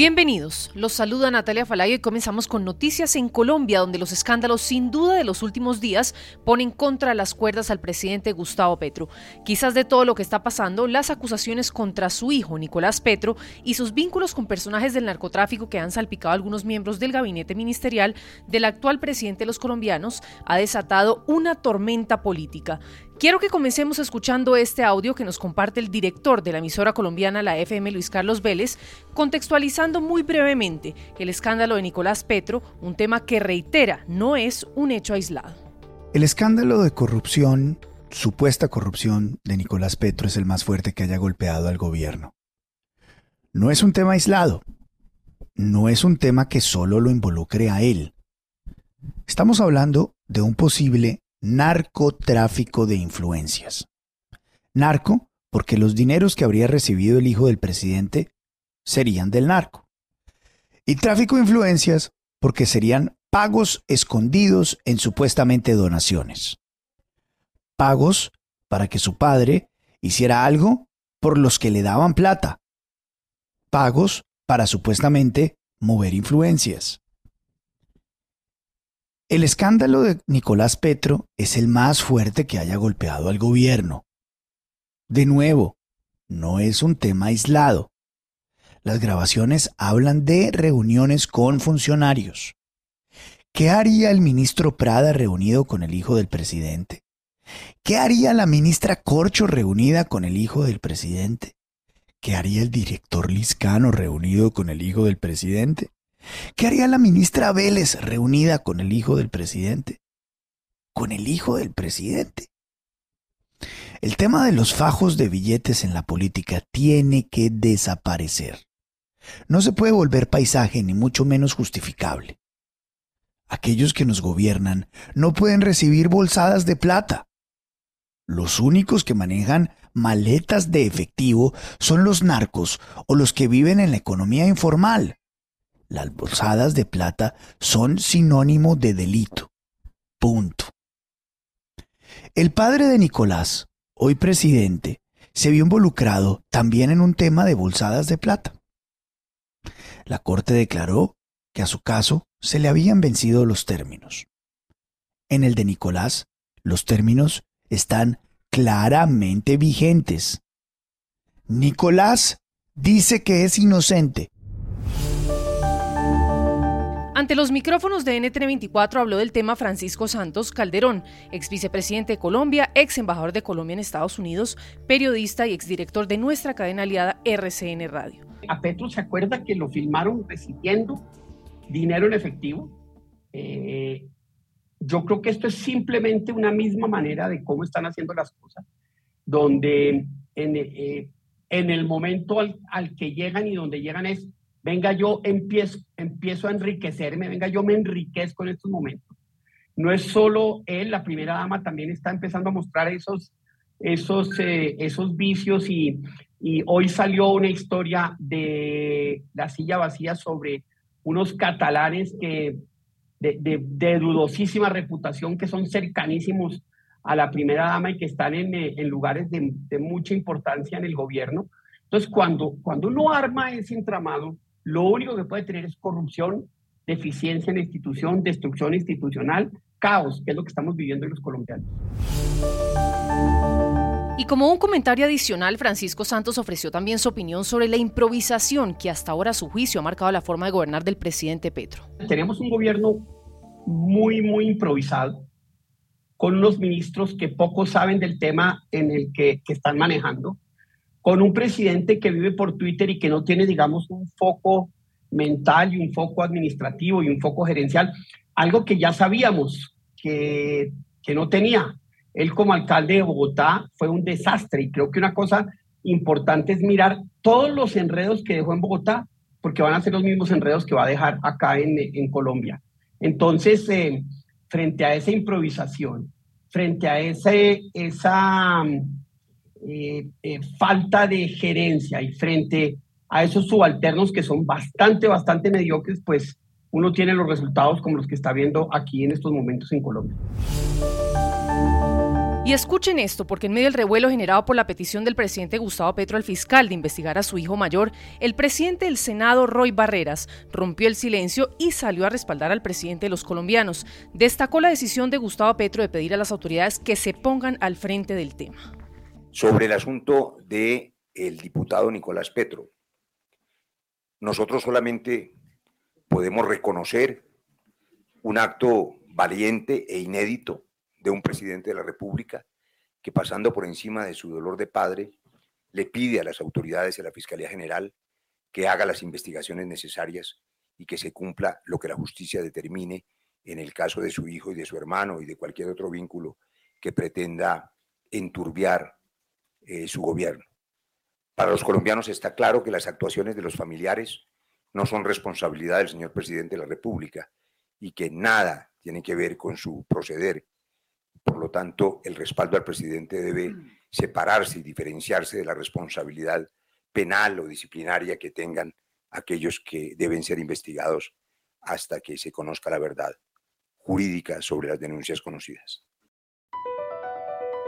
Bienvenidos, los saluda Natalia Falayo y comenzamos con noticias en Colombia, donde los escándalos sin duda de los últimos días ponen contra las cuerdas al presidente Gustavo Petro. Quizás de todo lo que está pasando, las acusaciones contra su hijo Nicolás Petro y sus vínculos con personajes del narcotráfico que han salpicado a algunos miembros del gabinete ministerial del actual presidente de los colombianos ha desatado una tormenta política. Quiero que comencemos escuchando este audio que nos comparte el director de la emisora colombiana, la FM, Luis Carlos Vélez, contextualizando muy brevemente el escándalo de Nicolás Petro, un tema que reitera no es un hecho aislado. El escándalo de corrupción, supuesta corrupción de Nicolás Petro es el más fuerte que haya golpeado al gobierno. No es un tema aislado, no es un tema que solo lo involucre a él. Estamos hablando de un posible narcotráfico de influencias. Narco, porque los dineros que habría recibido el hijo del presidente serían del narco. Y tráfico de influencias, porque serían pagos escondidos en supuestamente donaciones. Pagos para que su padre hiciera algo por los que le daban plata. Pagos para supuestamente mover influencias. El escándalo de Nicolás Petro es el más fuerte que haya golpeado al gobierno. De nuevo, no es un tema aislado. Las grabaciones hablan de reuniones con funcionarios. ¿Qué haría el ministro Prada reunido con el hijo del presidente? ¿Qué haría la ministra Corcho reunida con el hijo del presidente? ¿Qué haría el director Liscano reunido con el hijo del presidente? ¿Qué haría la ministra Vélez reunida con el hijo del presidente? ¿Con el hijo del presidente? El tema de los fajos de billetes en la política tiene que desaparecer. No se puede volver paisaje ni mucho menos justificable. Aquellos que nos gobiernan no pueden recibir bolsadas de plata. Los únicos que manejan maletas de efectivo son los narcos o los que viven en la economía informal. Las bolsadas de plata son sinónimo de delito. Punto. El padre de Nicolás, hoy presidente, se vio involucrado también en un tema de bolsadas de plata. La Corte declaró que a su caso se le habían vencido los términos. En el de Nicolás, los términos están claramente vigentes. Nicolás dice que es inocente ante los micrófonos de NTN24 habló del tema Francisco Santos Calderón, ex vicepresidente de Colombia, ex embajador de Colombia en Estados Unidos, periodista y exdirector de nuestra cadena aliada RCN Radio. A Petro se acuerda que lo filmaron recibiendo dinero en efectivo. Eh, yo creo que esto es simplemente una misma manera de cómo están haciendo las cosas, donde en, eh, el momento al que llegan y donde llegan es venga yo empiezo, empiezo a enriquecerme, venga yo me enriquezco en estos momentos. No es solo él, la primera dama también está empezando a mostrar esos, esos, eh, esos vicios y, y hoy salió una historia de la silla vacía sobre unos catalanes que de, dudosísima reputación que son cercanísimos a la primera dama y que están en, en lugares de, de, mucha importancia en el gobierno. Entonces, cuando, cuando uno arma ese entramado, lo único que puede tener es corrupción, deficiencia en la institución, destrucción institucional, caos, que es lo que estamos viviendo en los colombianos. Y como un comentario adicional, Francisco Santos ofreció también su opinión sobre la improvisación que hasta ahora a su juicio ha marcado la forma de gobernar del presidente Petro. Tenemos un gobierno muy, muy improvisado, con unos ministros que poco saben del tema en el que, que están manejando, con un presidente que vive por Twitter y que no tiene, digamos, un foco mental y un foco administrativo y un foco gerencial, algo que ya sabíamos que, que no tenía. Él como alcalde de Bogotá fue un desastre y creo que una cosa importante es mirar todos los enredos que dejó en Bogotá, porque van a ser los mismos enredos que va a dejar acá en, en Colombia. Entonces, eh, frente a esa improvisación, frente a ese, esa eh, eh, falta de gerencia y frente a esos subalternos que son bastante, bastante mediocres, pues uno tiene los resultados como los que está viendo aquí en estos momentos en Colombia. Y escuchen esto, porque en medio del revuelo generado por la petición del presidente Gustavo Petro al fiscal de investigar a su hijo mayor, el presidente del Senado, Roy Barreras, rompió el silencio y salió a respaldar al presidente de los colombianos. Destacó la decisión de Gustavo Petro de pedir a las autoridades que se pongan al frente del tema. Sobre el asunto del el diputado Nicolás Petro, nosotros solamente podemos reconocer un acto valiente e inédito de un presidente de la República que pasando por encima de su dolor de padre, le pide a las autoridades de la Fiscalía General que haga las investigaciones necesarias y que se cumpla lo que la justicia determine en el caso de su hijo y de su hermano y de cualquier otro vínculo que pretenda enturbiar eh, su gobierno. Para los colombianos está claro que las actuaciones de los familiares no son responsabilidad del señor presidente de la República y que nada tiene que ver con su proceder por lo tanto, el respaldo al presidente debe separarse y diferenciarse de la responsabilidad penal o disciplinaria que tengan aquellos que deben ser investigados hasta que se conozca la verdad jurídica sobre las denuncias conocidas.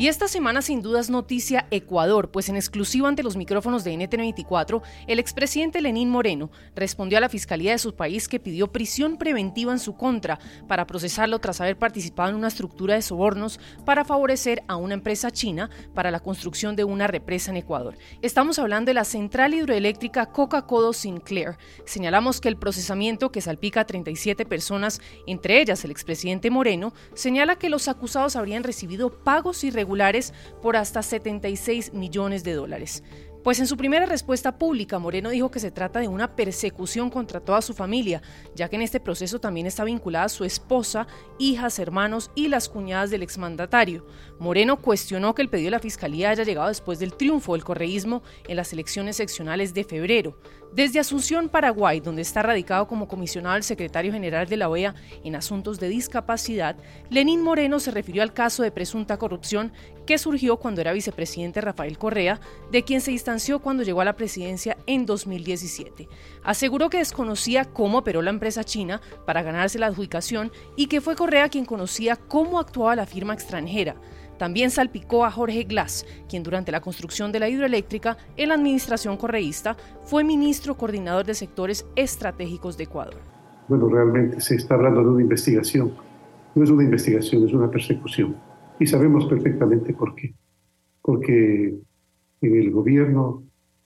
Y esta semana sin duda es noticia Ecuador, pues en exclusiva ante los micrófonos de NTN24, el expresidente Lenín Moreno respondió a la Fiscalía de su país que pidió prisión preventiva en su contra para procesarlo tras haber participado en una estructura de sobornos para favorecer a una empresa china para la construcción de una represa en Ecuador. Estamos hablando de la central hidroeléctrica Coca-Cola Sinclair. Señalamos que el procesamiento que salpica a 37 personas, entre ellas el expresidente Moreno, señala que los acusados habrían recibido pagos irregulares por hasta 76 millones de dólares. Pues en su primera respuesta pública, Moreno dijo que se trata de una persecución contra toda su familia, ya que en este proceso también está vinculada su esposa, hijas, hermanos y las cuñadas del exmandatario. Moreno cuestionó que el pedido de la Fiscalía haya llegado después del triunfo del correísmo en las elecciones seccionales de febrero. Desde Asunción, Paraguay, donde está radicado como comisionado el secretario general de la OEA en asuntos de discapacidad, Lenín Moreno se refirió al caso de presunta corrupción que surgió cuando era vicepresidente Rafael Correa, de quien se distanció cuando llegó a la presidencia en 2017. Aseguró que desconocía cómo operó la empresa china para ganarse la adjudicación y que fue Correa quien conocía cómo actuaba la firma extranjera. También salpicó a Jorge Glass, quien durante la construcción de la hidroeléctrica en la administración correísta fue ministro coordinador de sectores estratégicos de Ecuador. Bueno, realmente se está hablando de una investigación. No es una investigación, es una persecución. Y sabemos perfectamente por qué. Porque en el gobierno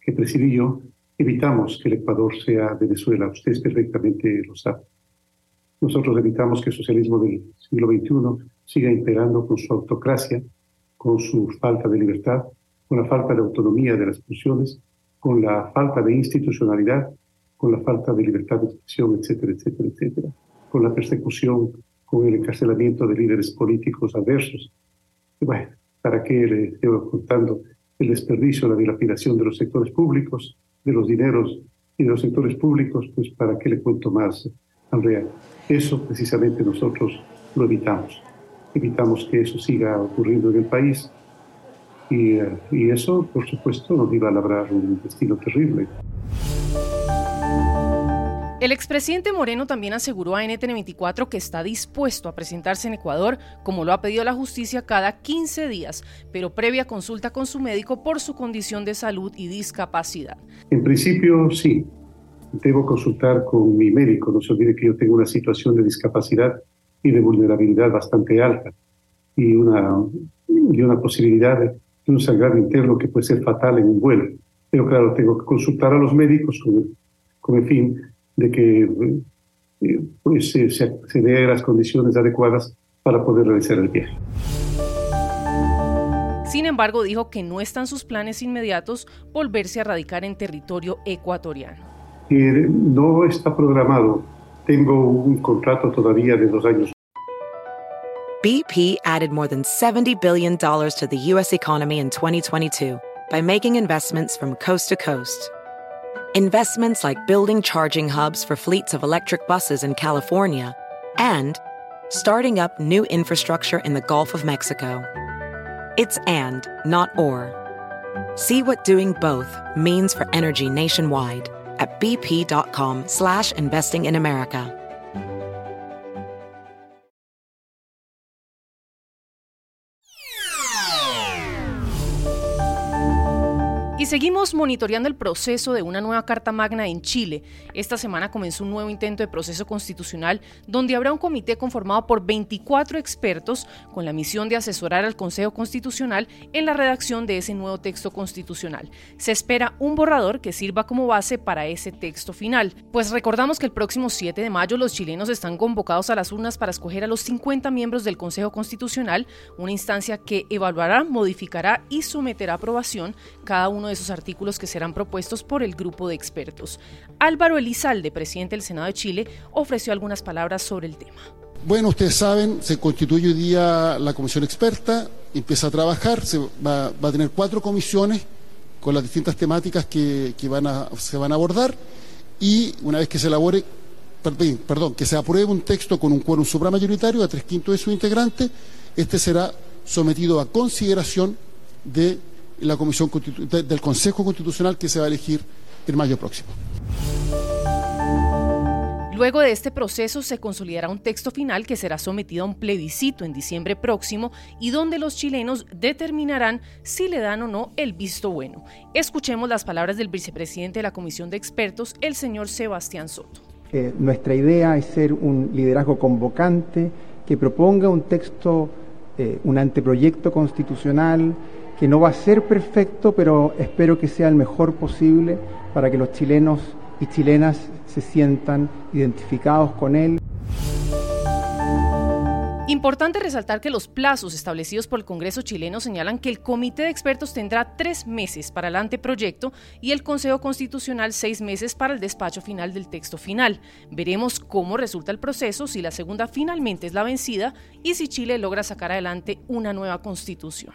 que presidí yo evitamos que el Ecuador sea Venezuela. Ustedes perfectamente lo saben. Nosotros evitamos que el socialismo del siglo XXI siga imperando con su autocracia, con su falta de libertad, con la falta de autonomía de las funciones, con la falta de institucionalidad, con la falta de libertad de expresión, etcétera, etcétera, etcétera, con la persecución, con el encarcelamiento de líderes políticos adversos. bueno, ¿para qué le estoy contando el desperdicio, la dilapidación de los sectores públicos, de los dineros y de los sectores públicos? Pues ¿para qué le cuento más, Andrea? Eso precisamente nosotros lo evitamos evitamos que eso siga ocurriendo en el país y, eh, y eso, por supuesto, nos iba a labrar un destino terrible. El expresidente Moreno también aseguró a NTN24 que está dispuesto a presentarse en Ecuador, como lo ha pedido la justicia, cada 15 días, pero previa consulta con su médico por su condición de salud y discapacidad. En principio, sí. Debo consultar con mi médico. No se olvide que yo tengo una situación de discapacidad y de vulnerabilidad bastante alta y una, y una posibilidad de, un sangrado interno que puede ser fatal en un vuelo. Pero claro, tengo que consultar a los médicos con el, con el fin de que eh, pues, se, se den las condiciones adecuadas para poder realizar el viaje. Sin embargo, dijo que no están sus planes inmediatos volverse a radicar en territorio ecuatoriano. No está programado Tengo un contrato todavía de dos años. BP added more than $70 billion to the U.S. economy in 2022 by making investments from coast to coast. Investments like building charging hubs for fleets of electric buses in California and starting up new infrastructure in the Gulf of Mexico. It's and, not or. See what doing both means for energy nationwide at bp.com slash investing in America. Seguimos monitoreando el proceso de una nueva Carta Magna en Chile. Esta semana comenzó un nuevo intento de proceso constitucional donde habrá un comité conformado por 24 expertos con la misión de asesorar al Consejo Constitucional en la redacción de ese nuevo texto constitucional. Se espera un borrador que sirva como base para ese texto final. Pues recordamos que el próximo 7 de mayo los chilenos están convocados a las urnas para escoger a los 50 miembros del Consejo Constitucional, una instancia que evaluará, modificará y someterá a aprobación cada uno de esos artículos que serán propuestos por el grupo de expertos. Álvaro Elizalde, presidente del Senado de Chile, ofreció algunas palabras sobre el tema. Bueno, ustedes saben, se constituye hoy día la comisión experta, empieza a trabajar, se va, a tener cuatro comisiones con las distintas temáticas que, van a, se van a abordar y una vez que se elabore, perdón, que se apruebe un texto con un quórum supramayoritario a tres quintos de sus integrantes, este será sometido a consideración de la comisión del Consejo Constitucional que se va a elegir en mayo próximo. Luego de este proceso se consolidará un texto final que será sometido a un plebiscito en diciembre próximo y donde los chilenos determinarán si le dan o no el visto bueno. Escuchemos las palabras del vicepresidente de la Comisión de Expertos, el señor Sebastián Soto. Eh, nuestra idea es ser un liderazgo convocante que proponga un texto, eh, un anteproyecto constitucional que no va a ser perfecto, pero espero que sea el mejor posible para que los chilenos y chilenas se sientan identificados con él. Importante resaltar que los plazos establecidos por el Congreso chileno señalan que el Comité de Expertos tendrá tres meses para el anteproyecto y el Consejo Constitucional seis meses para el despacho final del texto final. Veremos cómo resulta el proceso, si la segunda finalmente es la vencida y si Chile logra sacar adelante una nueva constitución.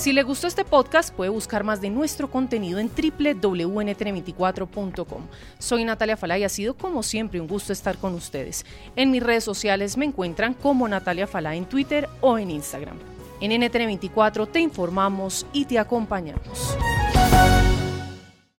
Si le gustó este podcast, puede buscar más de nuestro contenido en www.ntr24.com. Soy Natalia Falá y ha sido como siempre un gusto estar con ustedes. En mis redes sociales me encuentran como Natalia Falá en Twitter o en Instagram. En NTN24 te informamos y te acompañamos.